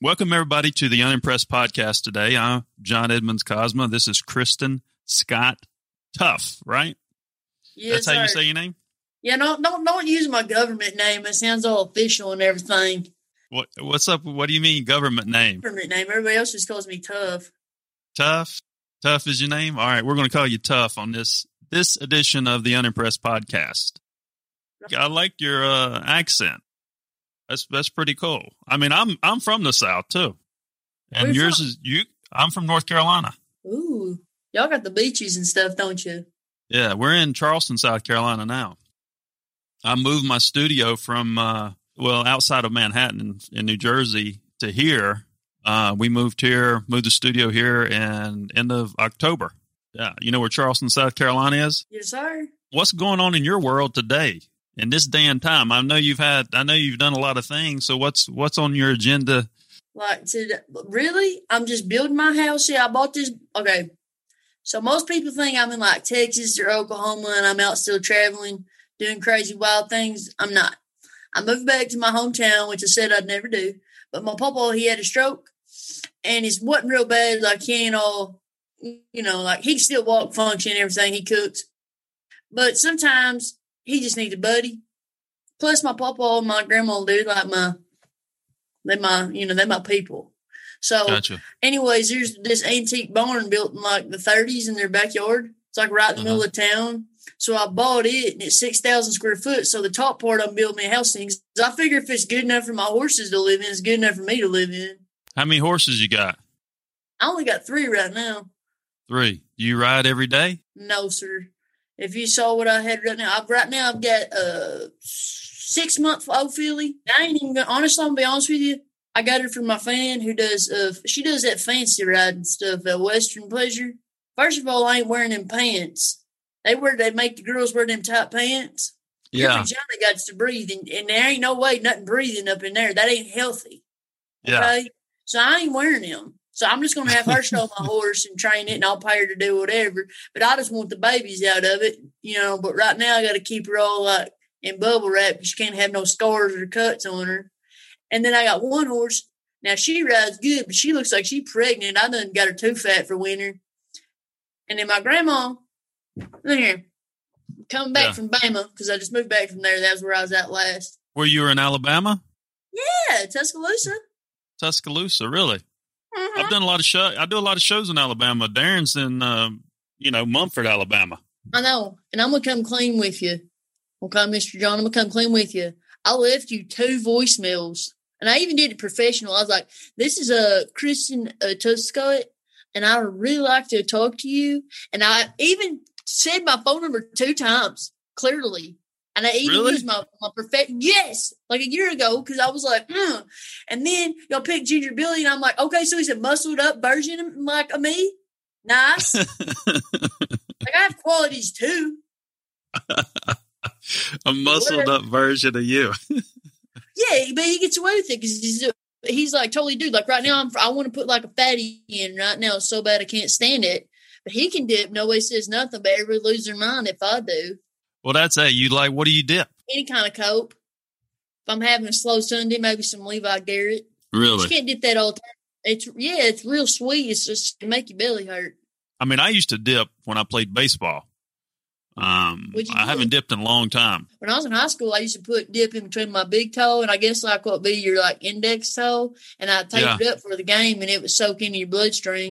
Welcome, everybody, to the Unimpressed podcast today. I'm John Edmonds Cosma. This is Kristen Scott Tough, right? Yes, That's how you say your name? Yeah, don't don't don't use my government name. It sounds all official and everything. What, what's up? What do you mean, government name? Government name. Everybody else just calls me tough. Tough? Tough is your name? All right, we're going to call you Tough on this this edition of the Unimpressed podcast. I like your uh, accent. That's that's pretty cool. I mean, I'm I'm from the South too, and yours is you. I'm from North Carolina. Ooh, y'all got the beaches and stuff, don't you? Yeah, we're in Charleston, South Carolina now. I moved my studio from uh, well outside of Manhattan in, in New Jersey to here. Uh, we moved here, moved the studio here, and end of October. Yeah, you know where Charleston, South Carolina is. Yes, sir. What's going on in your world today? In this day and time, I know you've had, I know you've done a lot of things. So what's what's on your agenda? Like, to, really, I'm just building my house. Yeah, I bought this. Okay, so most people think I'm in like Texas or Oklahoma, and I'm out still traveling, doing crazy wild things. I'm not. I moved back to my hometown, which I said I'd never do. But my papa, he had a stroke, and it wasn't real bad. Like he ain't all, you know, like he still walk, function, everything. He cooks, but sometimes he just needs a buddy. Plus, my papa and my grandma, do like my, they my, you know, they my people. So, Gotcha. anyways, there's this antique barn built in like the 30s in their backyard. It's like right in the middle uh-huh. of town. So I bought it and it's 6,000 square foot. So the top part I'm building me a house in. I figure if it's good enough for my horses to live in, it's good enough for me to live in. How many horses you got? I only got three right now. Three. Do you ride every day? No, sir. If you saw what I had right now, I've right now I've got a six month old filly. I ain't even gonna honestly, I'm gonna be honest with you. I got her from my fan who does uh she does that fancy riding stuff, at Western Pleasure. First of all, I ain't wearing them pants. They wear they make the girls wear them tight pants. Your Yeah. vagina got to breathe, and, and there ain't no way nothing breathing up in there. That ain't healthy. Yeah. Okay. So I ain't wearing them. So I'm just gonna have her show my horse and train it and I'll pay her to do whatever. But I just want the babies out of it, you know. But right now I gotta keep her all like in bubble wrap because she can't have no scars or cuts on her. And then I got one horse. Now she rides good, but she looks like she pregnant. I done got her too fat for winter. And then my grandma, look here, coming back Yeah. from Bama because I just moved back from there. That was where I was at last. Where you were in Alabama? Yeah, Tuscaloosa. Tuscaloosa, really? Mhm. I've done a lot of show. I do a lot of shows in Alabama. Darren's in, um, you know, Munford, Alabama. I know. And I'm gonna come clean with you. Okay, Mr. John, I'm gonna come clean with you. I left you two voicemails. And I even did it professional. I was like, this is a Kristen uh, Tuscott, and I would really like to talk to you. And I even said my phone number two times clearly. And I even Really? used my, my perfect yes, like a year ago, because I was like, mm. and then y'all picked Ginger Billy, and I'm like, okay, so he's a muscled up version of- like of me. Nice. like I have qualities too. a muscled up version of you. Yeah, but he gets away with it because he's he's like totally dude. Like right now, I'm I want to put like a fatty in right now so bad I can't stand it. But he can dip. Nobody says nothing. But everybody lose their mind if I do Well, that's it. You like, what do you dip? any kind of cope. If I'm having a slow Sunday, maybe some Levi Garrett. Really? You can't dip that all the time. It's yeah, it's real sweet. It's just to make your belly hurt. I mean, I used to dip when I played baseball. Um, I haven't dipped in a long time. When I was in high school, I used to put dip in between my big toe and I guess like what would be your like index toe, and I taped it up for the game, and it would soak into your bloodstream.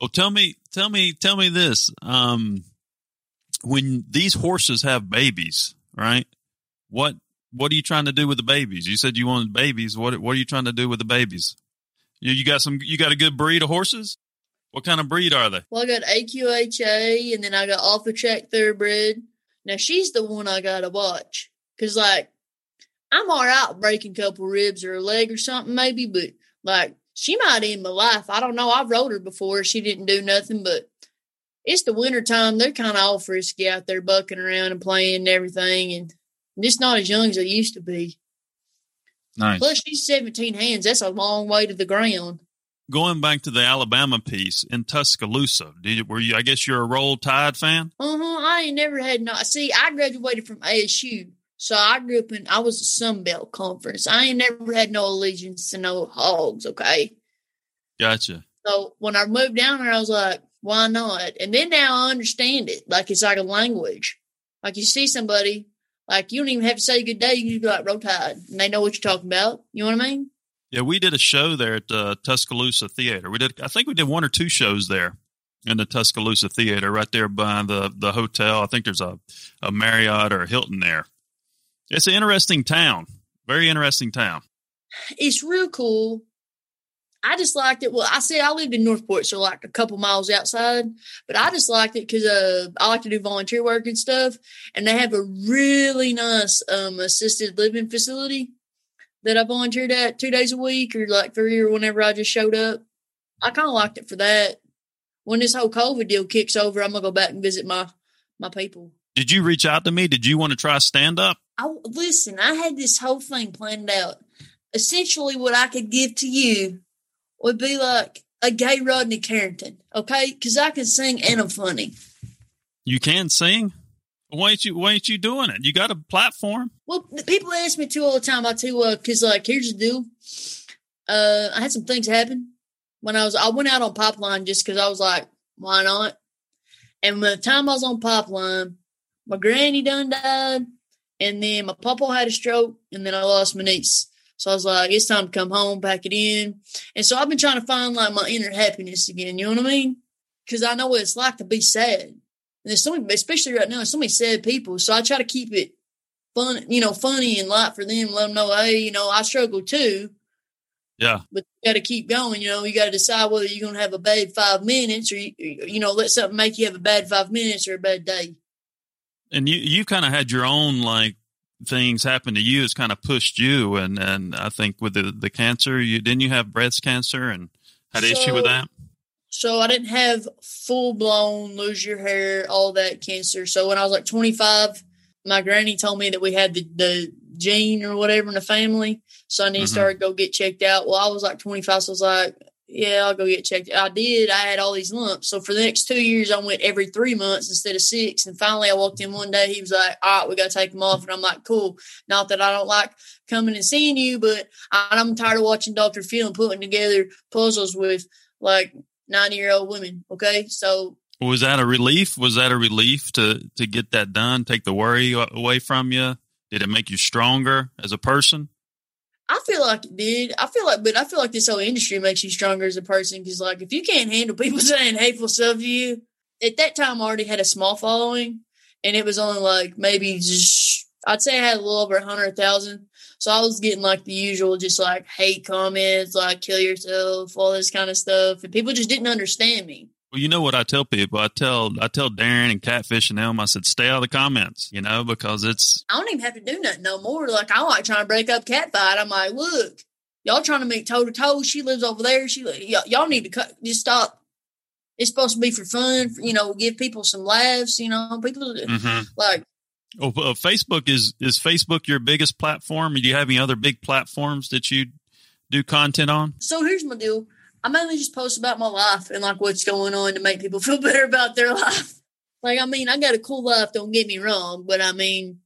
Well, tell me, tell me, tell me this. Um, when these horses have babies, right? What what are you trying to do with the babies? You said you wanted babies. What what are you trying to do with the babies? You, you got some. You got a good breed of horses. What kind of breed are they? Well, I got AQHA, and then I got off-the-track Thoroughbred. Now she's the one I gotta watch because, like, I'm all right breaking a couple ribs or a leg or something, maybe, but like she might end my life. I don't know. I've rode her before. She didn't do nothing, but it's the winter time. They're kind of all frisky out there, bucking around and playing and everything, and just not as young as they used to be. Nice. Plus, she's 17 hands. That's a long way to the ground. Going back to the Alabama piece in Tuscaloosa, did you, were you? I guess you're a Roll Tide fan. Uh huh. I ain't never had no. See, I graduated from ASU, so I grew up in. I was a Sun Belt conference. I ain't never had no allegiance to no hogs. Okay. Gotcha. So when I moved down there, I was like, why not? And then now I understand it. Like it's like a language. Like you see somebody, like you don't even have to say good day. You can just be like, roll tide. And they know what you're talking about. You know what I mean? Yeah, we did a show there at the Tuscaloosa Theater. We did. I think we did one or two shows there in the Tuscaloosa Theater, right there by the the hotel. I think there's a a Marriott or a Hilton there. It's an interesting town. Very interesting town. It's real cool. I just liked it. Well, I said I lived in Northport, so like a couple miles outside, but I just liked it because uh, I like to do volunteer work and stuff. And they have a really nice um, assisted living facility that I volunteered at two days a week or like three or whenever I just showed up. I kind of liked it for that. When this whole COVID deal kicks over, I'm gonna go back and visit my my people. Did you reach out to me? Did you want to try stand up? I listen. I had this whole thing planned out. Essentially, what I could give to you would be like a gay Rodney Carrington, okay? Because I can sing and I'm funny. You can sing. Why ain't you? Why ain't you doing it? You got a platform. Well, people ask me to all the time. I tell you what, because like here's the deal. Uh, I had some things happen when I was. I went out on pipeline just because I was like, why not? And by the time I was on pipeline, my granny done died, and then my papa had a stroke, and then I lost my niece. So I was like, it's time to come home, pack it in. And so I've been trying to find like my inner happiness again. You know what I mean? Because I know what it's like to be sad. And there's so many, especially right now, so many sad people. So I try to keep it fun, you know, funny and light for them. Let them know, hey, you know, I struggle too. Yeah. But you got to keep going. You know, you got to decide whether you're going to have a bad five minutes or, you, you know, let something make you have a bad five minutes or a bad day. And you, you kind of had your own like things happen to you. It's kind of pushed you. And, and I think with the, the cancer, you didn't you have breast cancer and had an issue with that? So I didn't have full blown lose your hair, all that cancer. So when I was like 25, my granny told me that we had the, the gene or whatever in the family. So I need Mhm. to start go get checked out. Well, I was like 25, so I was like, yeah, I'll go get checked. I did. I had all these lumps. So for the next two years, I went every three months instead of six. And finally, I walked in one day. He was like, all right, we got to take them off. And I'm like, cool. Not that I don't like coming and seeing you, but I'm tired of watching Dr. Phil and putting together puzzles with like 90 year old women. Okay. So Was that a relief? Was that a relief to, to get that done? Take the worry away from you? Did it make you stronger as a person? I feel like it did. I feel like, but I feel like this whole industry makes you stronger as a person. Cause like, if you can't handle people saying hateful stuff to you, at that time I already had a small following and it was only like maybe just, I'd say I had a little over a hundred thousand. So I was getting like the usual, just like hate comments, like kill yourself, all this kind of stuff. And people just didn't understand me. Well, you know what I tell people? I tell I tell Darren and Catfish and them. I said, stay out of the comments, you know, because it's. I don't even have to do nothing no more. Like I like trying to break up cat fight. I'm like, look, y'all trying to meet toe to toe. She lives over there. She y- y'all need to cut. Just stop. It's supposed to be for fun. For, you know, give people some laughs. You know, people Mhm. like Oh, uh, Facebook is is Facebook your biggest platform? Do you have any other big platforms that you do content on? So here's my deal. I mainly just post about my life and like what's going on to make people feel better about their life. Like, I mean, I got a cool life, don't get me wrong, but I mean,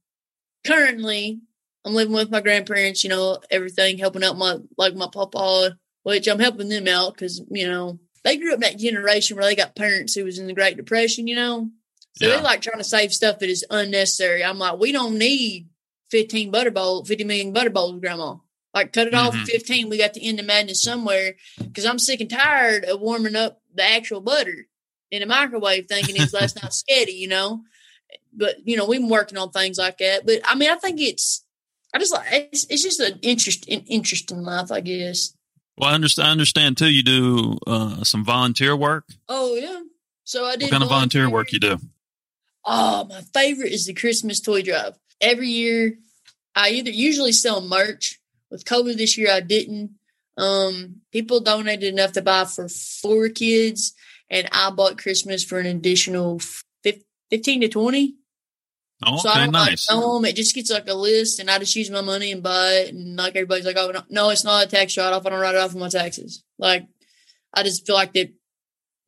currently I'm living with my grandparents, you know, everything, helping out my, like my papa, which I'm helping them out because, you know, they grew up in that generation where they got parents who was in the Great Depression, you know? So Yeah. they like trying to save stuff that is unnecessary. I'm like, we don't need 15 butter bowl, 50 million butter bowls, grandma. Like, cut it off Mhm. at 15. We got the end of madness somewhere because I'm sick and tired of warming up the actual butter in a microwave thinking it's less not steady, you know? But, you know, we've been working on things like that. But I mean, I think it's, I just like, it's, it's just an interest, an interest in life, I guess. Well, I understand. I understand too. You do uh, some volunteer work. Oh, yeah. So I did What kind of volunteer work you do? Oh, my favorite is the Christmas toy drive. Every year, I either usually sell merch. With COVID this year, I didn't. Um, people donated enough to buy for four kids, and I bought Christmas for an additional fifteen to twenty. Oh, so I don't nice. like home. It just gets like a list, and I just use my money and buy it. And like everybody's like, "Oh no, no it's not a tax write off. I don't write it off on my taxes." Like, I just feel like that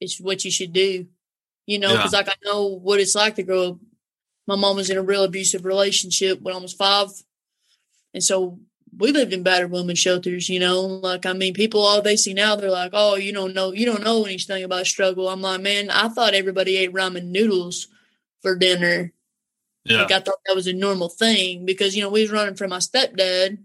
it's what you should do, you know, Yeah. because like I know what it's like to grow up. My mom was in a real abusive relationship when I was five, and so we lived in battered women shelters. You know, like I mean, people all they see now, they're like, "Oh, you don't know, you don't know anything about struggle." I'm like, man, I thought everybody ate ramen noodles for dinner. yeah. Like I thought that was a normal thing because you know we was running from my stepdad,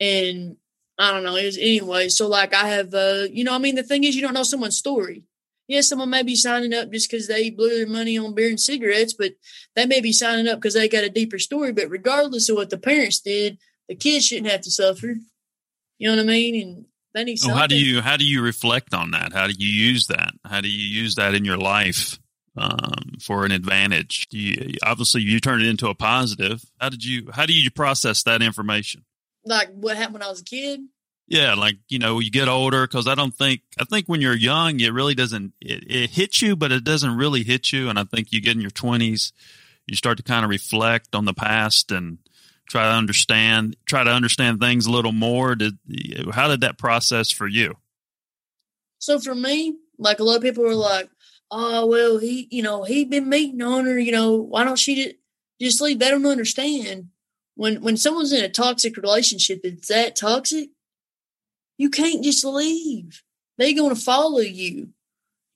and I don't know. It was anyway. So like I have, uh, you know, I mean the thing is you don't know someone's story. Yes, someone may be signing up just because they blew their money on beer and cigarettes, but they may be signing up because they got a deeper story. But regardless of what the parents did, the kids shouldn't have to suffer. You know what I mean? And they need So something. how do you how do you reflect on that? How do you use that? How do you use that in your life um, for an advantage? Do you, obviously, you turn it into a positive. How did you how do you process that information? like what happened when I was a kid? Yeah, like you know, you get older because I don't think I think when you're young, it really doesn't it, it hits you, but it doesn't really hit you. And I think you get in your twenties, you start to kind of reflect on the past and try to understand try to understand things a little more. Did how did that process for you? So for me, like a lot of people were like, "Oh well, he, you know, he been meeting on her. You know, why don't she ju- just leave?" They don't understand when when someone's in a toxic relationship it's that toxic, you can't just leave. They're going to follow you.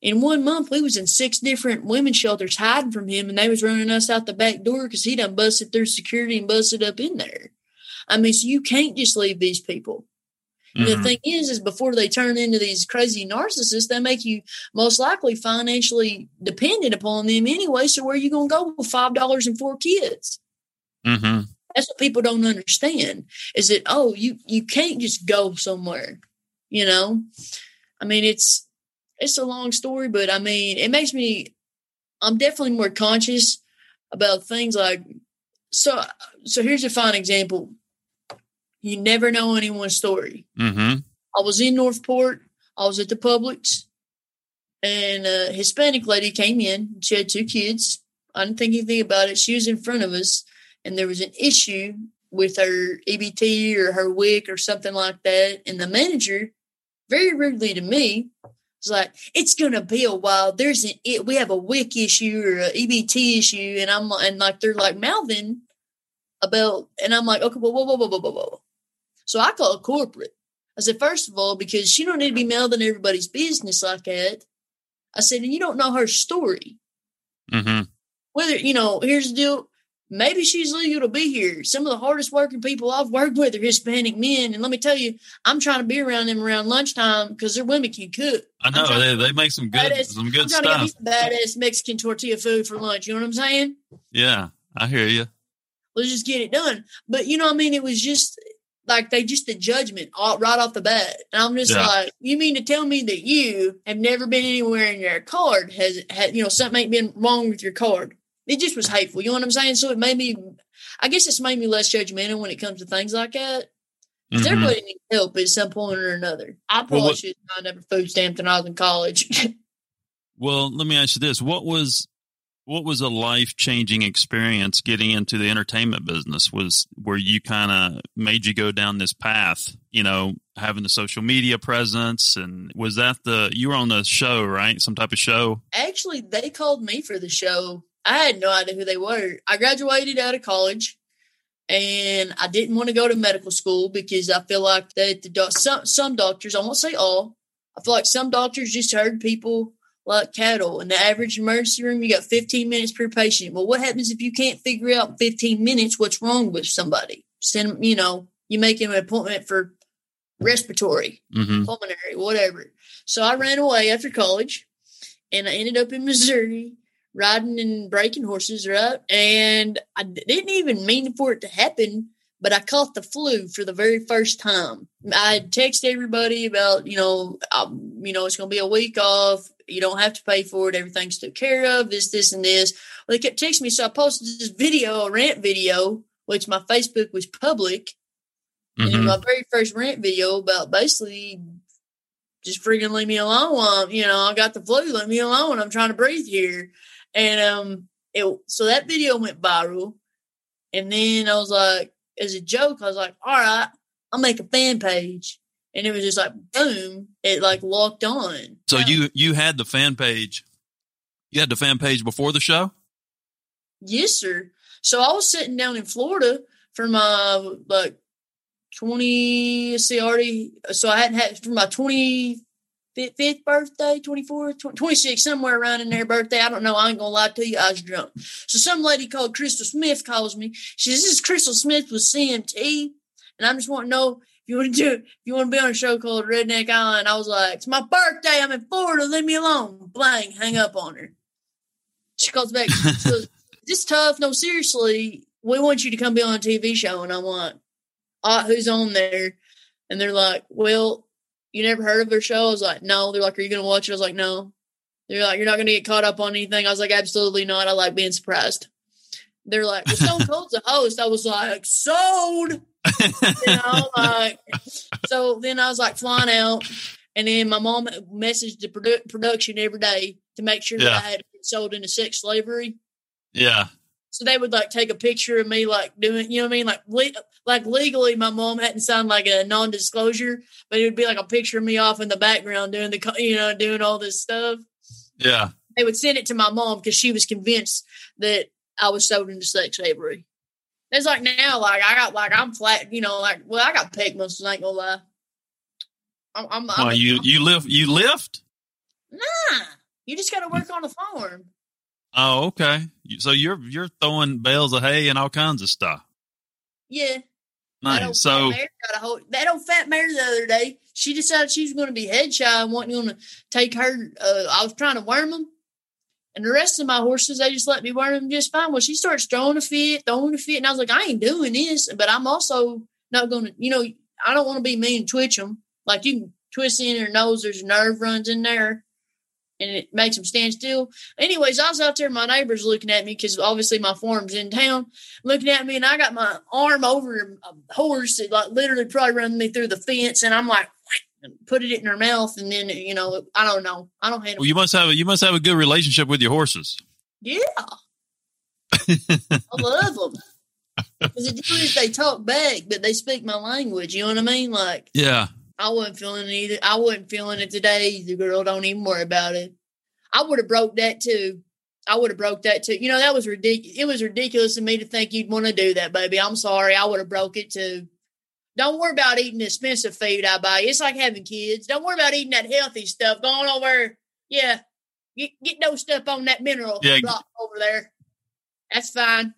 In one month, we was in six different women's shelters hiding from him, and they was running us out the back door because he done busted through security and busted up in there. I mean, so you can't just leave these people. Mhm. the thing is, is before they turn into these crazy narcissists, they make you most likely financially dependent upon them anyway. So where are you going to go with five dollars and four kids? Mhm. That's what people don't understand. Is that oh, you you can't just go somewhere. You know, I mean it's it's a long story, but I mean it makes me. I'm definitely more conscious about things like so. So here's a fine example. You never know anyone's story. Mhm. I was in Northport. I was at the Publix, and a Hispanic lady came in. She had two kids. I didn't think anything about it. She was in front of us, and there was an issue with her EBT or her WIC or something like that. And the manager, very rudely to me, was like, "It's gonna be a while. There's an it, we have a WIC issue or a EBT issue," and I'm and like they're like mouthing about, and I'm like, "Okay, whoa, whoa, whoa, whoa, whoa, whoa, whoa." So I called corporate. I said, first of all, because she don't need to be melding everybody's business like that. I said, and you don't know her story. Mm-hmm. Whether, you know, here's the deal. Maybe she's legal to be here. Some of the hardest working people I've worked with are Hispanic men. And let me tell you, I'm trying to be around them around lunchtime because their women can cook. I know I'm they, they make some good Badass- some I'm good trying to get me stuff. some badass Mexican tortilla food for lunch. You know what I'm saying? Yeah, I hear you. let's just get it done. But you know, what I mean, it was just like they just the judgment all, right off the bat. And I'm just Yeah. like, you mean to tell me that you have never been anywhere in your card has had you know something ain't been wrong with your card? It just was hateful. You know what I'm saying? So it made me. I guess it's made me less judgmental when it comes to things like that. Mhm. Everybody needs help at some point or another. I probably what- should have signed up for food stamps when I was in college. Well, let me ask you this: what was what was a life changing experience getting into the entertainment business? Was where you kind of made you go down this path? You know, having the social media presence, and was that the you were on the show, right? Some type of show. Actually, they called me for the show. I had no idea who they were. I graduated out of college, and I didn't want to go to medical school because I feel like that the doc- some some doctors, I won't say all, I feel like some doctors just herd people like cattle. In the average emergency room, you got 15 minutes per patient. Well, what happens if you can't figure out in 15 minutes what's wrong with somebody? Send you know, you make an appointment for respiratory hmm pulmonary, whatever. So I ran away after college and I ended up in Missouri riding and breaking horses, right? And I didn't even mean for it to happen, but I caught the flu for the very first time. I texted everybody about, you know, um, you know, it's going to be a week off. You don't have to pay for it. Everything's took care of. This, this, and this. Well, they kept texting me, so I posted this video, a rant video, which my Facebook was public. And in hmm my very first rant video about basically just freaking leave me alone. while, you know, I got the flu. Leave me alone. I'm trying to breathe here. And um, it so that video went viral. And then I was like, as a joke, I was like, all right, I'll make a fan page. And it was just like boom, it like locked on. So you you had the fan page. You had the fan page before the show. Yes, sir. So I was sitting down in Florida for my like twenty. See, already. So I hadn't had for my twenty fifth birthday, 24th, 26th, somewhere around in there birthday. I don't know. I ain't gonna lie to you. I was drunk. So some lady called Crystal Smith calls me. She says, "This is Crystal Smith with CMT," and I just want to know. If you want to do, if you want to be on a show called Redneck Island, I was like, "It's my birthday. I'm in Florida. Leave me alone." Blang, hang up on her. She calls back. She goes, this tough. No, seriously, we want you to come be on a TV show. And I'm like, uh, who's on there? And they're like, well, you never heard of their show? I was like, no. They're like, are you going to watch it? I was like, no. They're like, you're not going to get caught up on anything. I was like, absolutely not. I like being surprised. They're like, well, Stone Cold's a host. I was like, sold. You know, like, so then I was like flying out. And then my mom messaged the produ- production every day to make sure Yeah. that I had been sold into sex slavery. Yeah. So they would like take a picture of me, like doing, you know what I mean? Like, le- like legally, my mom hadn't signed like a non-disclosure, but it would be like a picture of me off in the background doing the, you know, doing all this stuff. Yeah. They would send it to my mom because she was convinced that I was sold into sex slavery. It's like now, like I got, like I'm flat, you know, like well, I got peg muscles. I ain't gonna lie. I'm, I'm, I'm you you lift you lift. nah. You just got to work on the farm. Oh, okay. So you're you're throwing bales of hay and all kinds of stuff. Yeah. Nice. So fat got a hold, that old fat mare the other day, she decided she was going to be head shy and wasn't going to take her. Uh, I was trying to worm them, and the rest of my horses they just let me worm them just fine. Well, she starts throwing a fit, throwing a fit, and I was like, I ain't doing this, but I'm also not going to, you know, I don't want to be mean and twitch them. Like you can twist in her nose, there's nerve runs in there. And it makes them stand still. Anyways, I was out there. My neighbors looking at me because obviously my farm's in town looking at me and I got my arm over a horse that like literally probably run me through the fence and I'm like put it in her mouth and then you know I don't know I don't handle well, you must have a, you must have a good relationship with your horses. yeah I love them because the deal is they talk back but they speak my language you know what I mean like Yeah. I wasn't feeling it either I wasn't feeling it today either girl don't even worry about it I would have broke that too I would have broke that too. You know, that was ridiculous. It was ridiculous of me to think you'd want to do that, baby. I'm sorry. I would have broke it too. Don't worry about eating expensive food I buy. It's like having kids. Don't worry about eating that healthy stuff. Going over, yeah, get get those stuff on that mineral Yeah. block over there. That's fine.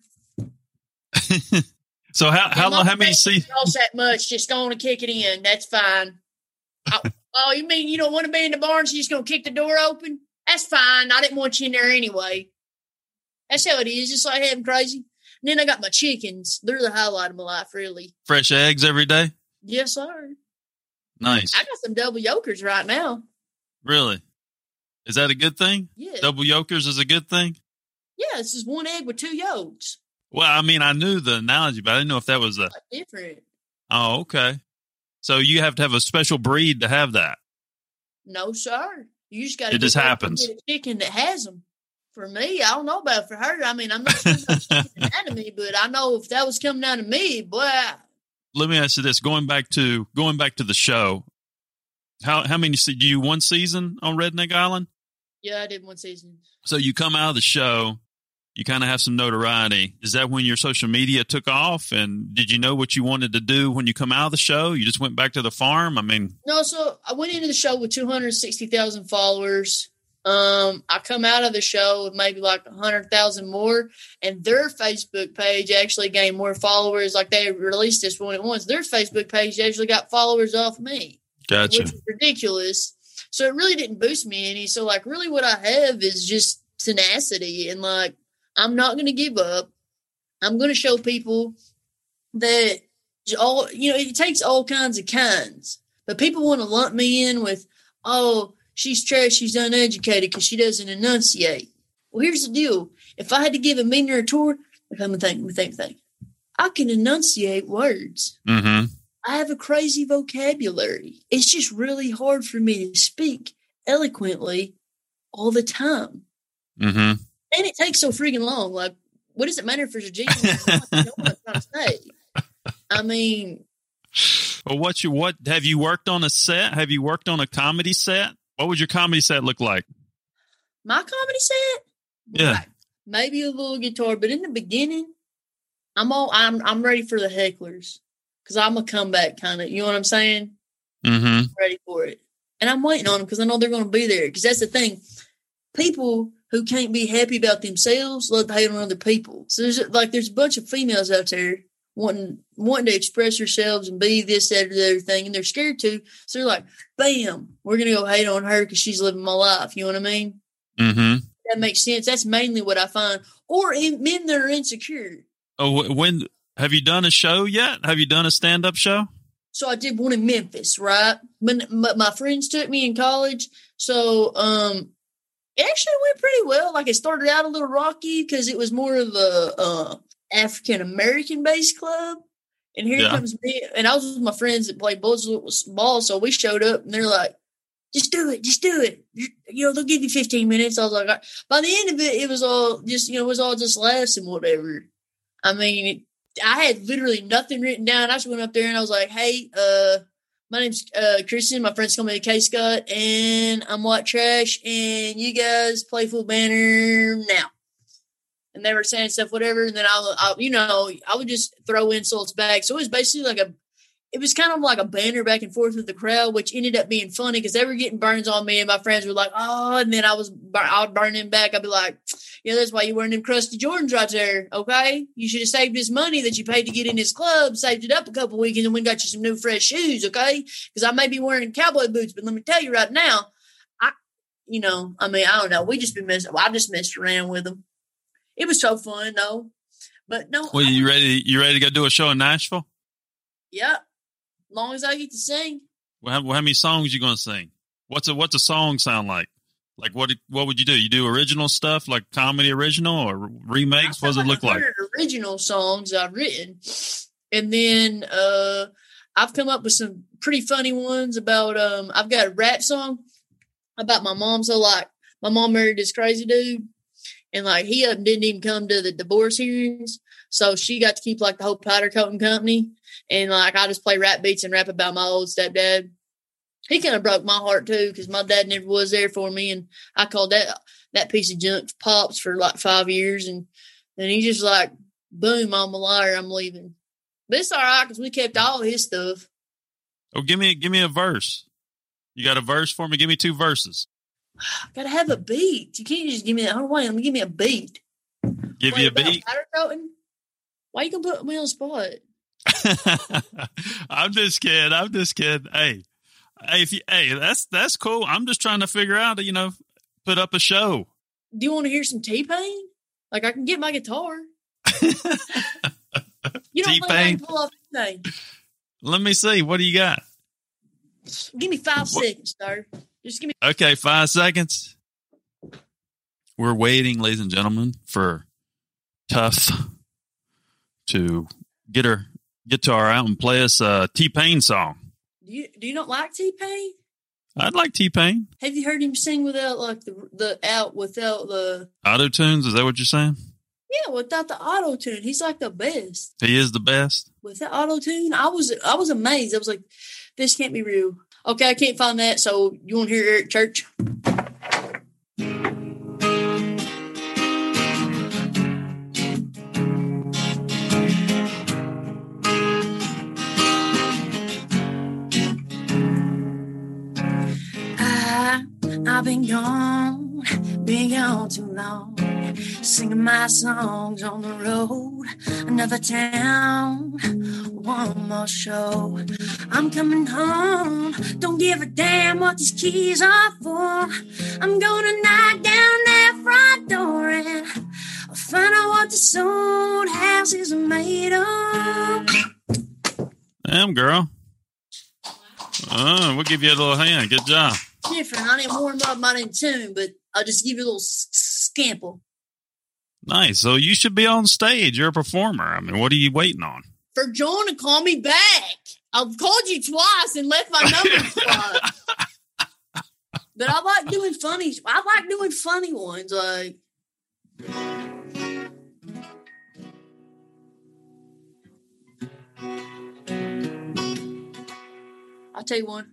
So how how long how many see costs that much? Just going to kick it in. That's fine. oh, oh, you mean you don't want to be in the barn? So you're just going to kick the door open? That's fine. I didn't want you in there anyway. That's how it is. Just like having crazy. And then I got my chickens. They're the highlight of my life, really. fresh eggs every day? Yes, sir. Nice. I got some double yolkers right now. Really? Is that a good thing? Yeah. Double yolkers is a good thing? Yeah, it's just one egg with two yolks. Well, I mean, I knew the analogy, but I didn't know if that was a. Different. Oh, okay. So you have to have a special breed to have that. No, sir. You just got to It just happens. Get a chicken that has them. For me, I don't know about for her. I mean, I'm not sure anatomy, but I know if that was coming down to me, boy, Let me ask you this: going back to going back to the show, how how many do you one season on Redneck Island? yeah, I did one season. So you come out of the show, you kind of have some notoriety. Is that when your social media took off? And did you know what you wanted to do when you come out of the show? You just went back to the farm. I mean, No, so I went into the show with 260,000 followers. Um, I come out of the show with maybe like 100,000 more, and their Facebook page actually gained more followers. Like they released this one at once. Their Facebook page actually got followers off me, gotcha. which is ridiculous. So it really didn't boost me any. So like, really, what I have is just tenacity, and like, I'm not going to give up. I'm going to show people that all you know it takes all kinds of kinds. But people want to lump me in with oh she's trash she's uneducated because she doesn't enunciate. Well here's the deal. If i had to give a meaner a tour me think think think. I can enunciate words. Mm-hmm. i have a crazy vocabulary. It's just really hard for me to speak eloquently all the time. Mm-hmm. And it takes so freaking long like what does it matter if there's a jingle? You know what i'm trying to say i mean Well, what you what have you worked on a set? Have you worked on a comedy set? What would your comedy set look like? my comedy set Yeah. Right. maybe a little guitar but in the beginning i'm all i'm i'm ready for the hecklers because i'm a comeback kind of you know what i'm saying Mm-hmm. I'm ready for it and i'm waiting on them because i know they're going to be there because that's the thing people who can't be happy about themselves love to hate on other people so there's like there's a bunch of females out there wanting wanting to express themselves and be this that or the other thing and they're scared to so they're like bam we're gonna go hate on her because she's living my life you know what i mean Mm-hmm. that makes sense. That's mainly what I find. Or in, men that are insecure. Oh, when have you done a show yet? Have you done a stand up show? So I did one in Memphis, right? But my, my friends took me in college. So um actually went pretty well. Like it started out a little rocky because it was more of a uh, African American based club. And here Yeah. comes me, and I was with my friends that played balls, ball. So we showed up, and they're like, "Just do it, just do it." You know, they'll give you fifteen minutes. I was like, right. by the end of it, it was all just you know, it was all just laughs and whatever. I mean, I had literally nothing written down. I just went up there and I was like, "Hey, uh, my name's uh, Christian. My friends call me K Scott, and I'm white trash. And you guys play full banner now." And they were saying stuff, whatever. And then I, I, you know, I would just throw insults back. So it was basically like a, it was kind of like a banner back and forth with the crowd, which ended up being funny because they were getting burns on me, and my friends were like, "Oh," and then I was, I would burn them back. I'd be like, "Yeah, that's why you wearing them crusty Jordans right there. Okay, you should have saved this money that you paid to get in this club, saved it up a couple weekends, and we got you some new fresh shoes. Okay, because I may be wearing cowboy boots, but let me tell you right now, I, you know, I mean, I don't know. We just been messing. I just messed around with them. It was so fun though, but no. Well, you ready? You ready to go do a show in Nashville? Yeah, long as I get to sing. Well, how, how many songs you going to sing? What's a what's a song sound like? Like what what would you do? You do original stuff like comedy original or remakes? What does it look like? Original songs I've written, and then uh, I've come up with some pretty funny ones about. Um, I've got a rap song about my mom. So like, my mom married this crazy dude, and like he didn't even come to the divorce hearings, so she got to keep like the whole powder coating company, and like I just play rap beats and rap about my old stepdad. He kind of broke my heart too because my dad never was there for me, and I called that that piece of junk pops for like five years, and then he just like, boom, I'm a liar, I'm leaving. But it's all right because we kept all his stuff. Oh, give me give me a verse. You got a verse for me? Give me two verses. Gotta have a beat. You can't just give me that. Hold on, give me a beat. Give Wait, you a beat. Why you gonna put me on the spot? I'm just kidding. I'm just kidding. Hey, if you, hey, that's that's cool. I'm just trying to figure out, you know, put up a show. Do you want to hear some T Pain? Like I can get my guitar. You don't T-Pain? pull off anything? Let me see. What do you got? Give me five seconds, sir. Just give me. Okay, five seconds. We're waiting, ladies and gentlemen, for Tough to get her guitar out and play us a T Pain song. Do you do you not like T Pain? I'd like T Pain. Have you heard him sing without like the the out without the Auto tunes, is that what you're saying? yeah without the auto tune? He's like the best. He is the best. Without auto tune, I was I was amazed. I was like, this can't be real. Okay, I can't find that. So you want to hear Eric Church? I've been gone, been gone too long. Singing my songs on the road, another town, one more show. I'm coming home, don't give a damn what these keys are for. I'm gonna knock down that front door and I'll find out what this old house is made of. Damn, girl. Oh, we'll give you a little hand. Good job. Different. I didn't warm up, I didn't tune, but I'll just give you a little scample. Nice. So you should be on stage. You're a performer. I mean, what are you waiting on? For John to call me back. I've called you twice and left my number twice. But I like doing funny. I like doing funny ones. Like I'll tell you one.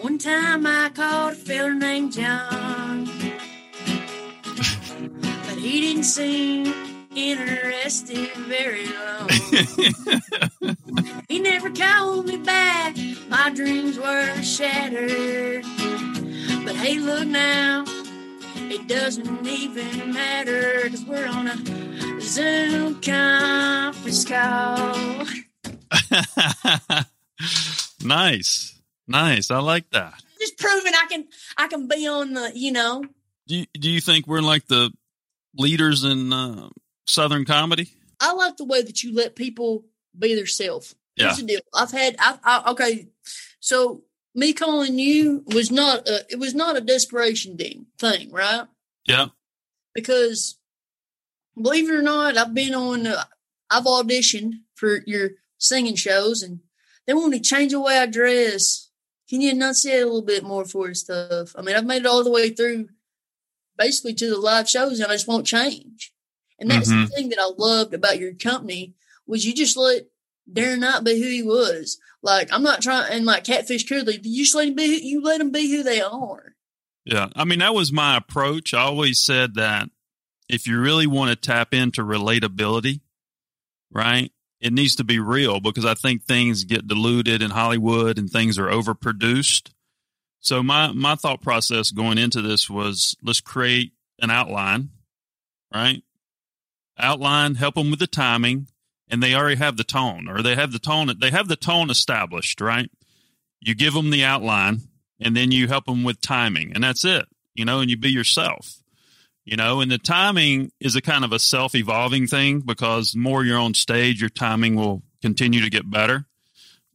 One time I called a fella named John, but he didn't seem interested very long. He never called me back. My dreams were shattered. But hey, look now. It doesn't even matter because we're on a Zoom conference call. nice. Nice. I like that. Just proving I can I can be on the, you know. Do you, do you think we're like the leaders in uh, Southern comedy? I like the way that you let people be themselves. Here's Yeah. the deal. I've had I, I okay, so me calling you was not a it was not a desperation thing thing, right? Yeah. because believe it or not, I've been on, uh, I've auditioned for your singing shows, and they want me to change the way I dress. Can you enunciate a little bit more for us stuff? I mean, I've made it all the way through, basically to the live shows, and I just won't change. And that's Mhm. the thing that I loved about your company was you just let Darren not be who he was. Like I'm not trying, and like Catfish Cooley, you just let him be. You let them be who they are. Yeah. I mean, that was my approach. I always said that if you really want to tap into relatability, right, it needs to be real because I think things get diluted in Hollywood and things are overproduced. So my my thought process going into this was let's create an outline, right? Outline, help them with the timing, and they already have the tone, or they have the tone. They have the tone established, right? You give them the outline, and then you help them with timing, and that's it. You know, and you be yourself. You know, and the timing is a kind of a self evolving thing because more you're on stage, your timing will continue to get better.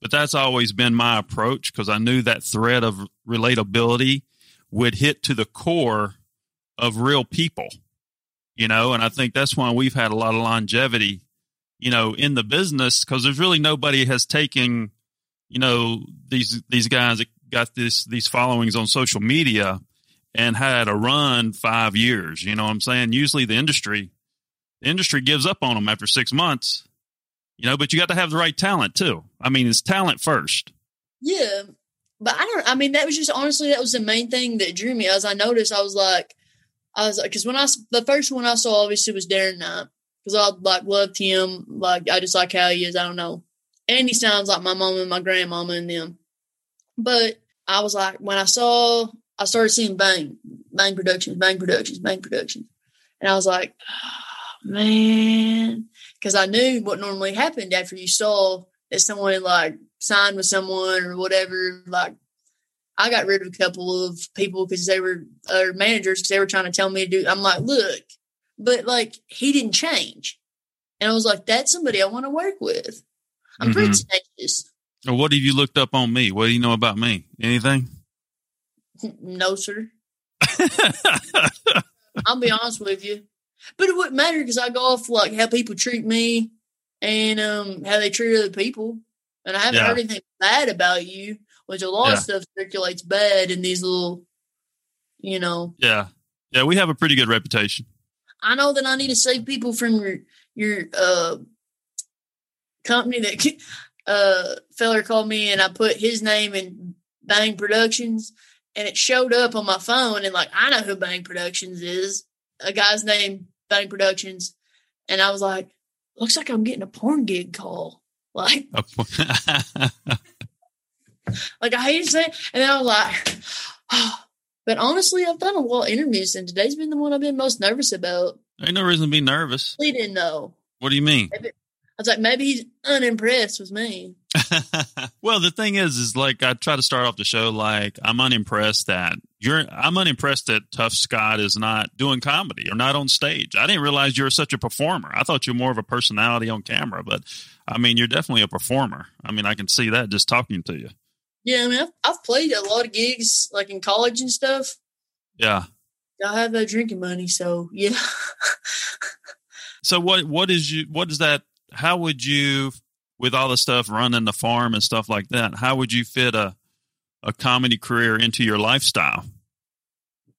But that's always been my approach because I knew that thread of relatability would hit to the core of real people, you know, and I think that's why we've had a lot of longevity, you know, in the business because there's really nobody has taken, you know, these these guys that got this these followings on social media and had a run five years. You know what I'm saying? Usually the industry the industry gives up on them after six months. You know, but you got to have the right talent too. I mean, it's talent first. Yeah, but I don't. I mean, that was just honestly that was the main thing that drew me. As I noticed, I was like, I was like, because when I, the first one I saw obviously was Darren Knight because I like loved him. Like I just like how he is. I don't know, and he sounds like my mom and my grandmama and them. But I was like, when I saw, I started seeing Bang, Bang Productions, Bang Productions, Bang Productions, and I was like, oh, man, because I knew what normally happened after you saw that someone like signed with someone or whatever. Like, I got rid of a couple of people because they were or managers because they were trying to tell me to do. I'm like, look, but like he didn't change, and I was like, that's somebody I want to work with. I'm pretty mm-hmm. tenacious. Or what have you looked up on me? What do you know about me? Anything? No, sir. I'll be honest with you, but it wouldn't matter because I go off like how people treat me and um how they treat other people, and I haven't Yeah. heard anything bad about you. Which a lot Yeah. of stuff circulates bad in these little, you know. Yeah. Yeah, we have a pretty good reputation. I know that I need to save people from your your uh company that uh feller called me and I put his name in Bang Productions and it showed up on my phone and like I know who Bang Productions is. A guy's name Bang Productions. And I was like, looks like I'm getting a porn gig call. Like like I hate to say it. And then I was like, oh. but honestly, I've done a lot of interviews and today's been the one I've been most nervous about. Ain't no reason to be nervous. He didn't know. What do you mean? I was like, maybe he's unimpressed with me. well, the thing is, is like I try to start off the show like I'm unimpressed that you're. I'm unimpressed that Tuff Scott is not doing comedy or not on stage. I didn't realize you were such a performer. I thought you were more of a personality on camera, but I mean, you're definitely a performer. I mean, I can see that just talking to you. Yeah, I mean, I've, I've played a lot of gigs like in college and stuff. Yeah. I have that drinking money, so yeah. So what? What is you? What is that? How would you, with all the stuff running the farm and stuff like that? How would you fit a a comedy career into your lifestyle?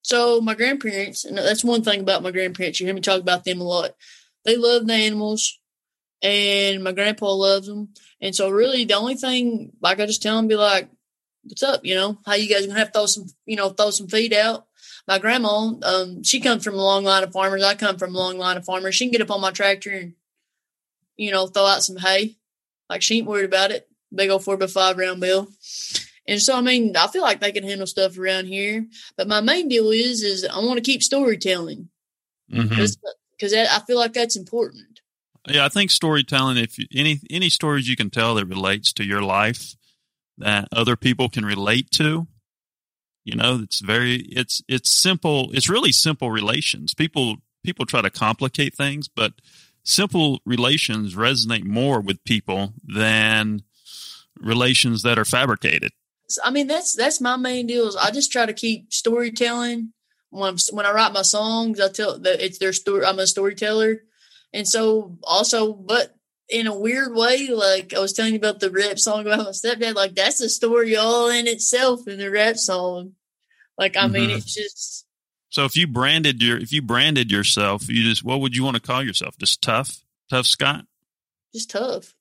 so my grandparents, and that's one thing about my grandparents. You hear me talk about them a lot. They love the animals, and my grandpa loves them. And so, really, the only thing, like I just tell them, be like, "What's up? You know, how you guys gonna have to throw some, you know, throw some feed out." My grandma, um, she comes from a long line of farmers. I come from a long line of farmers. She can get up on my tractor and, you know, throw out some hay. Like she ain't worried about it. Big old four by five round bill. And so, I mean, I feel like they can handle stuff around here. But my main deal is, is I want to keep storytelling mm-hmm. because I feel like that's important. Yeah, I think storytelling. If you, any any stories you can tell that relates to your life that other people can relate to, you know, it's very it's it's simple. It's really simple relations. People people try to complicate things, but simple relations resonate more with people than relations that are fabricated. I mean, that's that's my main deal. Is I just try to keep storytelling when I'm, when I write my songs. I tell that it's their story. I'm a storyteller, and so also, but in a weird way, like I was telling you about the rap song about my stepdad. Like that's a story all in itself in the rap song. Like I mean, Mhm. it's just So if you branded your if you branded yourself, you just what would you want to call yourself? Just tough, tough Scott, just tough.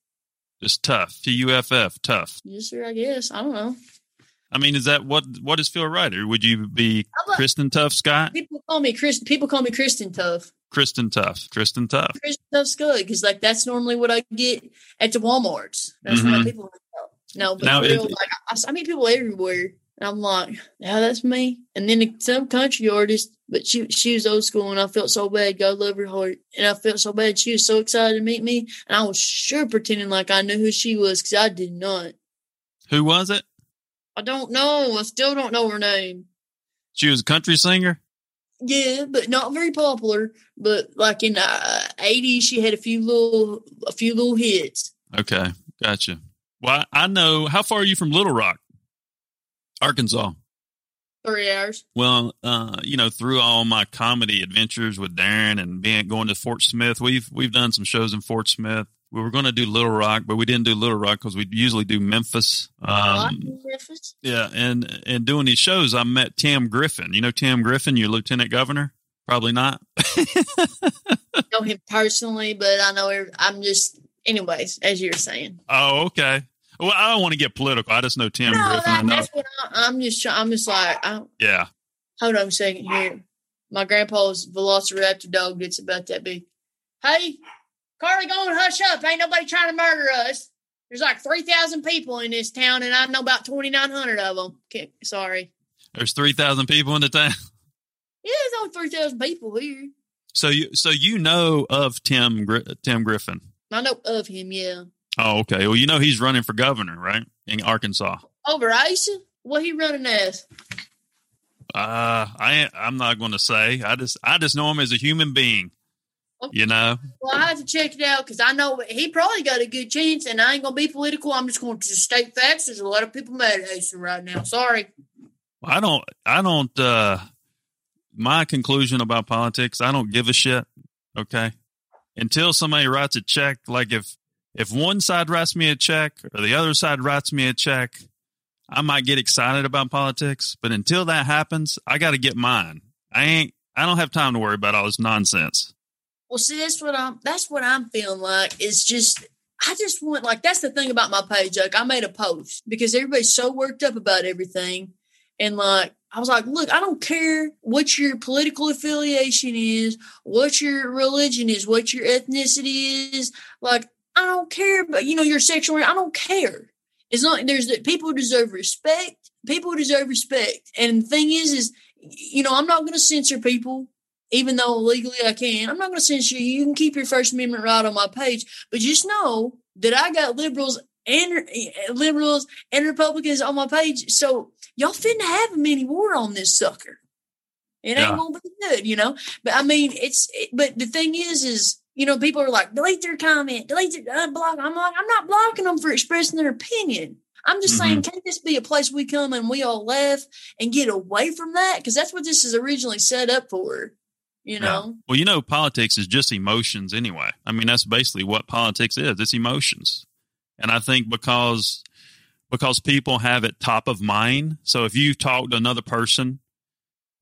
just tough, T U F F, tough. Yes, sir. I guess I don't know. I mean, is that what what does feel right? Or would you be about- Kristen Tuff Scott? People call me Chris. People call me Kristen Tuff. Kristen Tuff, Kristen Tuff. Kristen Tuff's good because like that's normally what I get at the WalMarts. That's what Mhm. people no, but Now, real, if- like I, I meet people everywhere, and I'm like, yeah, that's me. And then some country artist, but she she was old school, and I felt so bad. God love her heart, and I felt so bad. She was so excited to meet me, and I was sure pretending like I knew who she was because I did not. Who was it? I don't know. I still don't know her name. She was a country singer. Yeah, but not very popular. But like in the uh, '80s, she had a few little a few little hits. Okay, gotcha. Well, I know. How far are you from Little Rock, Arkansas? Three hours. Well, uh, you know, through all my comedy adventures with Darren and being going to Fort Smith, we've we've done some shows in Fort Smith. We were going to do Little Rock, but we didn't do Little Rock because we usually do Memphis. Um, Memphis. yeah, and and doing these shows, I met Tim Griffin. You know Tim Griffin, your lieutenant governor? Probably not. know him personally, but I know I'm just, anyways, as you were saying. Oh, okay. Well, I don't want to get political. I just know Tim No, Griffin. That, that's what I, I'm just. I'm just like, I, Yeah. hold on a second here. My grandpa's Velociraptor dog gets about that big. Hey, Carly, go and hush up. Ain't nobody trying to murder us. There's like three thousand people in this town, and I know about twenty nine hundred of them. Okay, sorry. There's three thousand people in the town. Yeah, there's only three thousand people here. So you so you know of Tim Tim Griffin. I know of him. Yeah, Oh, okay. Well, you know he's running for governor, right? In Arkansas. over Asa. What he running as? Uh, I I'm not going to say. I just I just know him as a human being. You know? Well, I have to check it out because I know he probably got a good chance, and I ain't gonna be political. I'm just going to state facts. There's a lot of people mad at Jason right now. Sorry. I don't, I don't, uh, my conclusion about politics, I don't give a shit. Okay. Until somebody writes a check, like if, if one side writes me a check or the other side writes me a check, I might get excited about politics. But until that happens, I got to get mine. I ain't, I don't have time to worry about all this nonsense. Well, see, that's what I'm. That's what I'm feeling like. It's just, I just want like that's the thing about my page. Like, I made a post because everybody's so worked up about everything, and like I was like, look, I don't care what your political affiliation is, what your religion is, what your ethnicity is. Like, I don't care, but you know, your sexual. I don't care. It's not. There's that people deserve respect. People deserve respect, and the thing is, is you know, I'm not going to censor people even though legally I can. I'm not going to censor you. You can keep your First Amendment right on my page, but just know that I got liberals and eh, liberals and Republicans on my page. So y'all finna have a mini war on this sucker. It ain't gonna be good, you know. But I mean, it's. It, but the thing is, is you know, people are like, delete their comment, delete their uh, block. I'm like, I'm not blocking them for expressing their opinion. I'm just mm-hmm. saying, can this be a place we come and we all laugh and get away from that? Because that's what this is originally set up for you know yeah. well you know politics is just emotions anyway i mean that's basically what politics is it's emotions and i think because because people have it top of mind so if you talk to another person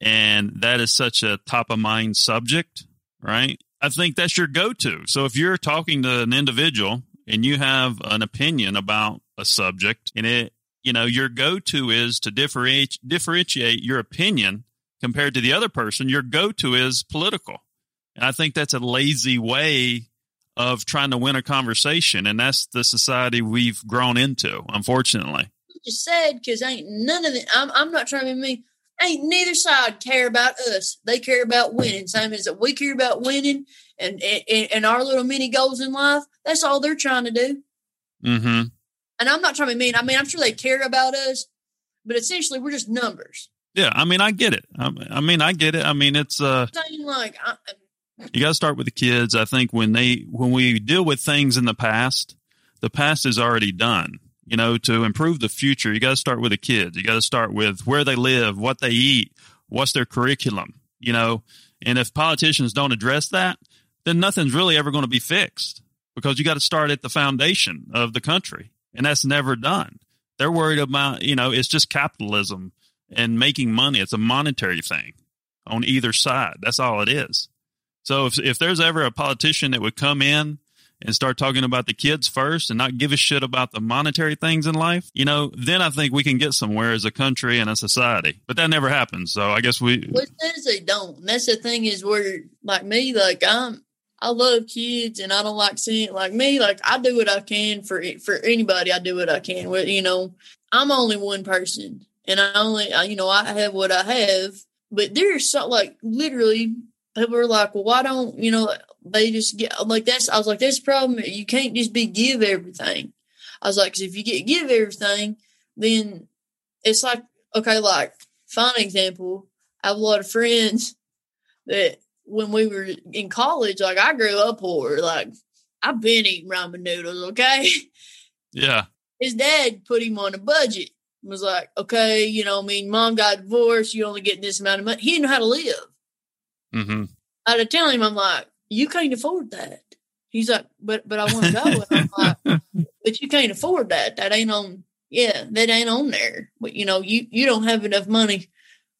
and that is such a top of mind subject right i think that's your go-to so if you're talking to an individual and you have an opinion about a subject and it you know your go-to is to differentiate differentiate your opinion compared to the other person, your go to is political. And I think that's a lazy way of trying to win a conversation. And that's the society we've grown into, unfortunately. Just said, because ain't none of it, I'm, I'm not trying to be mean. Ain't neither side care about us. They care about winning. Same as that we care about winning and, and, and our little mini goals in life. That's all they're trying to do. Mm-hmm. And I'm not trying to be mean. I mean, I'm sure they care about us, but essentially we're just numbers. Yeah, I mean, I get it. I, I mean, I get it. I mean, it's uh, like I, you got to start with the kids. I think when they when we deal with things in the past, the past is already done. You know, to improve the future, you got to start with the kids. You got to start with where they live, what they eat, what's their curriculum. You know, and if politicians don't address that, then nothing's really ever going to be fixed because you got to start at the foundation of the country, and that's never done. They're worried about, you know, it's just capitalism and making money. It's a monetary thing on either side. That's all it is. So if if there's ever a politician that would come in and start talking about the kids first and not give a shit about the monetary things in life, you know, then I think we can get somewhere as a country and a society. But that never happens. So I guess we. What says they don't? And that's the thing is where, like me, like I'm, I love kids and I don't like seeing like me. Like I do what I can for for anybody. I do what I can. With you know, I'm only one person and I only, you know, I have what I have. But there's so like literally people are like, well, why don't you know they just get like that's? I was like, that's the problem. You can't just be give everything. I was like, because if you get give everything, then it's like okay, like fine example. I have a lot of friends that when we were in college, like I grew up poor. Like I've been eating ramen noodles. Okay. Yeah. His dad put him on a budget was like, okay, you know, I mean, mom got divorced, you only get this amount of money. He didn't know how to live. Mm-hmm. I had to tell him, I'm like, you can't afford that. He's like, but but I want to go. And I'm like, but you can't afford that. That ain't on. Yeah, that ain't on there. But you know, you you don't have enough money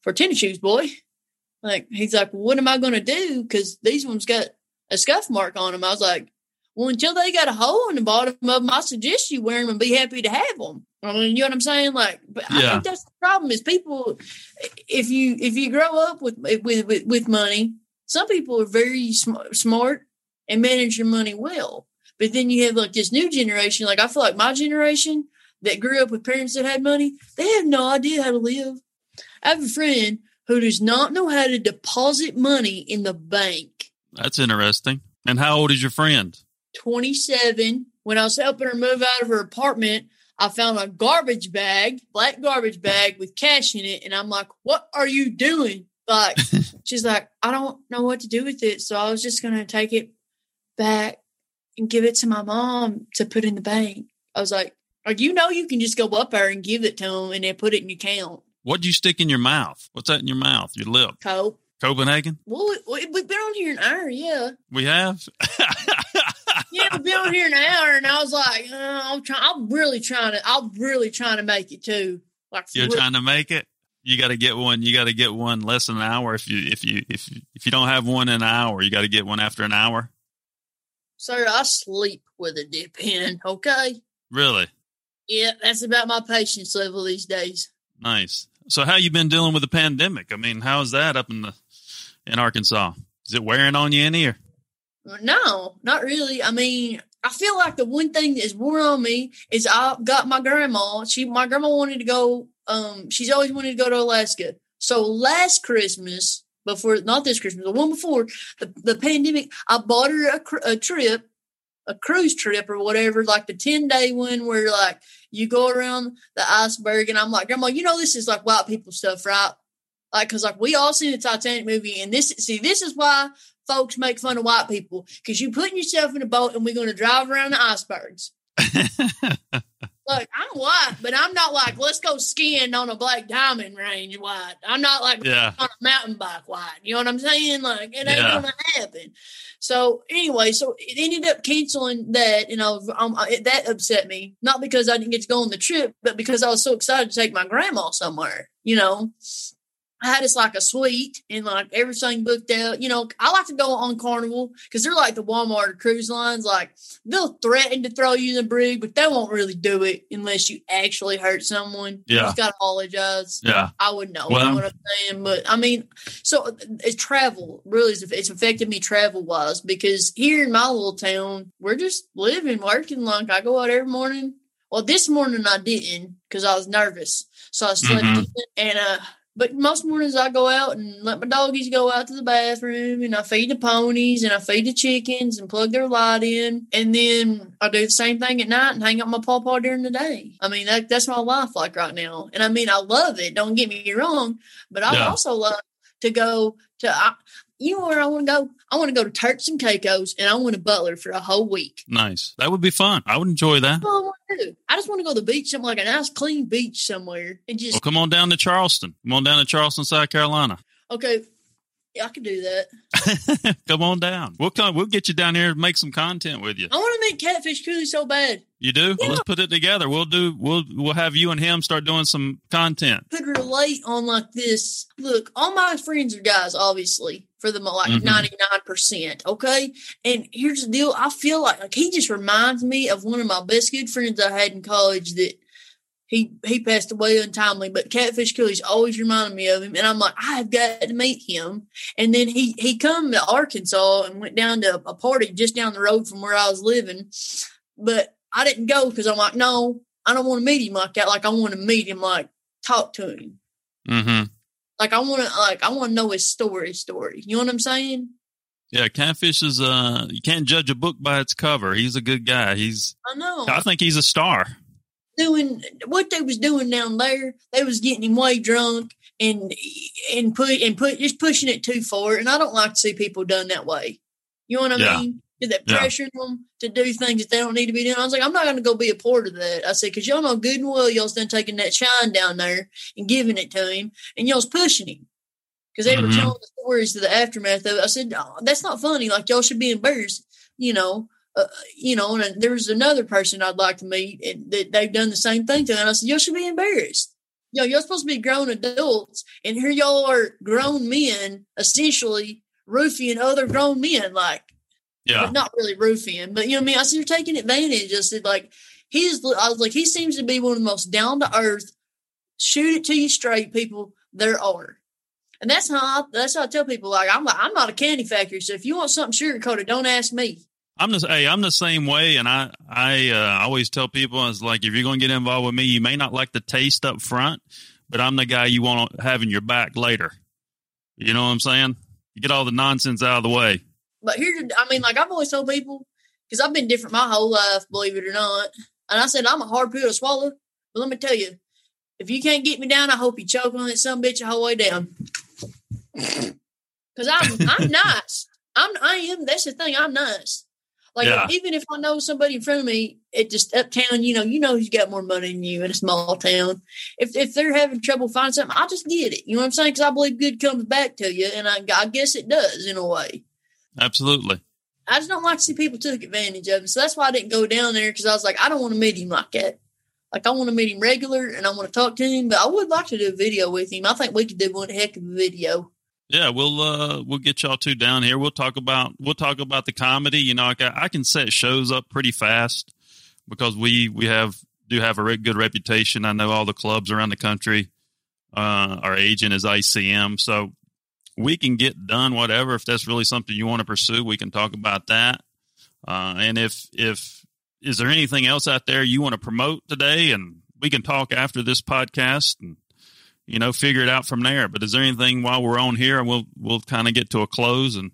for tennis shoes, boy. Like he's like, well, what am I going to do? Because these ones got a scuff mark on them. I was like, well, until they got a hole in the bottom of them, I suggest you wear them and be happy to have them. I mean, you know what I'm saying? Like, but yeah. I think that's the problem is people. If you if you grow up with with with, with money, some people are very sm- smart and manage your money well. But then you have like this new generation. Like I feel like my generation that grew up with parents that had money, they have no idea how to live. I have a friend who does not know how to deposit money in the bank. That's interesting. And how old is your friend? 27 when I was helping her move out of her apartment. I found a garbage bag, black garbage bag with cash in it. And I'm like, what are you doing? Like she's like, I don't know what to do with it, so I was just gonna take it back and give it to my mom to put in the bank. I was like, like you know, you can just go up there and give it to them and then put it in your account. What'd you stick in your mouth? What's that in your mouth? Your lip? Cope. Copenhagen? Well, we, we've been on here an hour, yeah. We have? Yeah, we've been on here an hour, and I was like, uh, I'm trying. I'm really trying to. I'm really trying to make it too. Like You're trying to make it? You got to get one. You got to get one less than an hour. If you if you if you, if you don't have one in an hour, you got to get one after an hour. Sir, I sleep with a dip in. Okay. Really Yeah, that's about my patience level these days. nice. So, how you been dealing with the pandemic? I mean, how's that up in the in Arkansas? Is it wearing on you any? Or No, not really. I mean, I feel like the one thing that is worn on me is I got my grandma. She, my grandma wanted to go. Um, she's always wanted to go to Alaska. So last Christmas, before not this Christmas, the one before the the pandemic, I bought her a, a trip, a cruise trip or whatever, like the ten day one where like you go around the iceberg, and I'm like, Grandma, you know this is like white people stuff, right? Like, cause like we all seen the Titanic movie, and this see this is why folks make fun of white people because you putting yourself in a boat and we're going to drive around the icebergs. Look, I'm white, but I'm not like let's go skiing on a black diamond range white. I'm not like yeah, on a mountain bike white. You know what I'm saying? Like it ain't Yeah. gonna happen. So anyway, so it ended up canceling that, and I was, um, it, that upset me. Not because I didn't get to go on the trip, but because I was so excited to take my grandma somewhere. You know, I had this like a suite and like everything booked out. You know, I like to go on Carnival because they're like the Walmart or cruise lines. Like they'll threaten to throw you in the brig, but they won't really do it unless you actually hurt someone. You Yeah. just gotta apologize. yeah. I would know Well- what I'm saying, but I mean, so it's travel really is it's affected me travel wise because here in my little town, we're just living, working. Like I go out every morning. Well, this morning I didn't because I was nervous, so I slept Mhm. in, and uh. But most mornings I go out and let my doggies go out to the bathroom and I feed the ponies and I feed the chickens and plug their light in. And then I do the same thing at night and hang out my pawpaw during the day. I mean, that, that's my life like right now. And I mean, I love it. Don't get me wrong. But I also love to go to, I, you know where I want to go? I want to go to Turks and Caicos and I want to Butler for a whole week. Nice. That would be fun. I would enjoy that. All I want to do. I just want to go to the beach, something like a nice clean beach somewhere and just, Well, come on down to Charleston. Come on down to Charleston, South Carolina. okay, yeah, I can do that. come on down. We'll come. We'll get you down here and make some content with you. I want to make Catfish Cooley so bad. You do? Well, let's put it together. We'll do. We'll we'll have you and him start doing some content. could relate on like this. Look, all my friends are guys, obviously, for the like Mhm. 99%. Okay. And here's the deal I feel like, like he just reminds me of one of my best good friends I had in college that he he passed away untimely, but Catfish Cooley's always reminded me of him. And I'm like, I've got to meet him. And then he he come to Arkansas and went down to a party just down the road from where I was living. But I didn't go because I'm like, no, I don't want to meet him like that. Like I want to meet him, like talk to him. Mm-hmm. Like I want to, like I want to know his story. Story. You know what I'm saying? Yeah, Catfish is. Uh, you can't judge a book by its cover. He's a good guy. He's. I know. I think he's a star. doing what they was doing down there. They was getting him way drunk and and put and put just pushing it too far. And I don't like to see people done that way. You know what I Yeah. mean? That Yeah. pressure them to do things that they don't need to be doing? I was like, I'm not going to go be a part of that. I said, because y'all know good and well y'all's done taking that shine down there and giving it to him, and y'all's pushing him because they were Mhm. telling the stories to the aftermath of it. I said, oh, that's not funny. Like y'all should be embarrassed. You know, uh, you know, and there was another person I'd like to meet, and that they've done the same thing to. And I said, y'all should be embarrassed. Yo, y'all supposed to be grown adults, and here y'all are grown men, essentially roofing other grown men, like, Yeah. but not really roofing, but you know what I mean. I said you're taking advantage. I said like he's. I was like he seems to be one of the most down to earth, shoot it to you straight people there are. And that's how I, that's how I tell people like I'm like I'm not a candy factory. So if you want something sugar coated, don't ask me. I'm the hey, I'm the same way, and I I uh, always tell people it's like if you're going to get involved with me, you may not like the taste up front, but I'm the guy you want to have in your back later. You know what I'm saying? You get all the nonsense out of the way. But here's, I mean, like I've always told people, because I've been different my whole life, believe it or not. And I said, I'm a hard pill to swallow. But let me tell you, if you can't get me down, I hope you choke on it, some bitch, the whole way down. Because I'm I'm nice. I'm I am. That's the thing. I'm nice. Like Yeah. even if I know somebody in front of me at just uptown, you know, you know who's got more money than you in a small town. If if they're having trouble finding something, I'll just get it. You know what I'm saying? Because I believe good comes back to you, and I, I guess it does in a way. Absolutely. I just don't like to see people took advantage of him. So that's why I didn't go down there because I was like, I don't want to meet him like that. Like I want to meet him regular and I want to talk to him, but I would like to do a video with him. I think we could do one heck of a video. Yeah, we'll uh we'll get y'all two down here. We'll talk about we'll talk about the comedy. You know, I, I can set shows up pretty fast because we we have do have a good reputation. I know all the clubs around the country. Uh, our agent is ICM, so we can get done whatever. If that's really something you want to pursue, we can talk about that. Uh, and if if is there anything else out there you want to promote today, and we can talk after this podcast and you know, figure it out from there. But is there anything while we're on here, we'll we'll kind of get to a close, and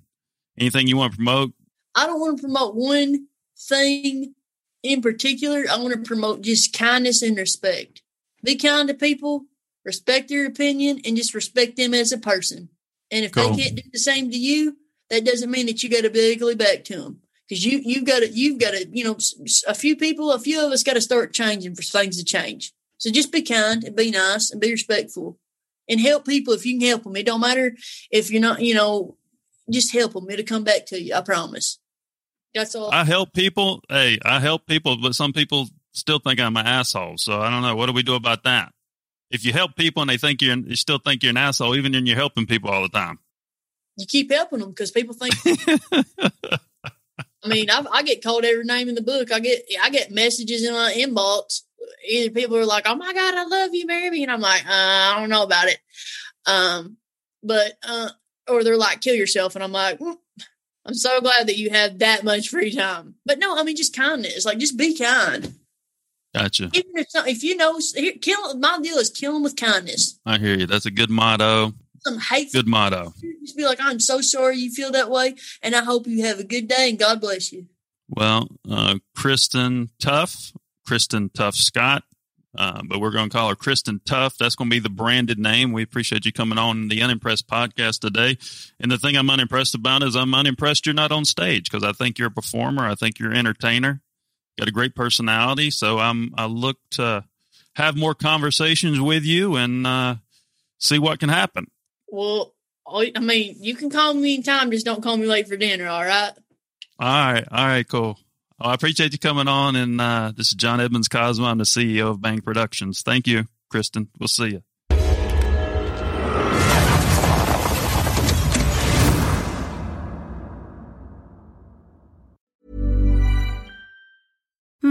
anything you want to promote? I don't want to promote one thing in particular. I want to promote just kindness and respect. Be kind to people, respect their opinion, and just respect them as a person. And if Cool. they can't do the same to you, that doesn't mean that you got to be ugly back to them. Because you you've got to you've got to you know a few people a few of us got to start changing for things to change. So just be kind and be nice and be respectful and help people if you can help them. It don't matter if you're not you know just help them. It'll come back to you. I promise. That's all. I help people. Hey, I help people, but some people still think I'm an asshole. So I don't know. What do we do about that? If you help people and they think you're, you still think you're an asshole, even when you're helping people all the time. you keep helping them because people think. I mean, I, I get called every name in the book. I get I get messages in my inbox. Either people are like, "Oh my god, I love you, marry me," and I'm like, uh, "I don't know about it," um, but uh, or they're like, "Kill yourself," and I'm like, "Mm, "I'm so glad that you have that much free time." But no, I mean, just kindness. Like, just be kind. Gotcha. Even if some, if you know, here, kill. My deal is kill them with kindness. I hear you. That's a good motto. Some hateful Good motto. just be like, I'm so sorry you feel that way, and I hope you have a good day and God bless you. Well, uh, Kristen Tuff, Kristen Tuff Scott, uh, but we're going to call her Kristen Tuff. That's going to be the branded name. We appreciate you coming on the Unimpressed podcast today. And the thing I'm unimpressed about is I'm unimpressed you're not on stage because I think you're a performer. I think you're an entertainer. Got a great personality. So I'm I look to have more conversations with you and uh, see what can happen. Well, I mean, you can call me anytime, just don't call me late for dinner, all right? All right. All right. Cool. Well, I appreciate you coming on. And uh, this is John Edmonds Cosmo. I'm the CEO of Bang Productions. Thank you, Kristen. We'll see you.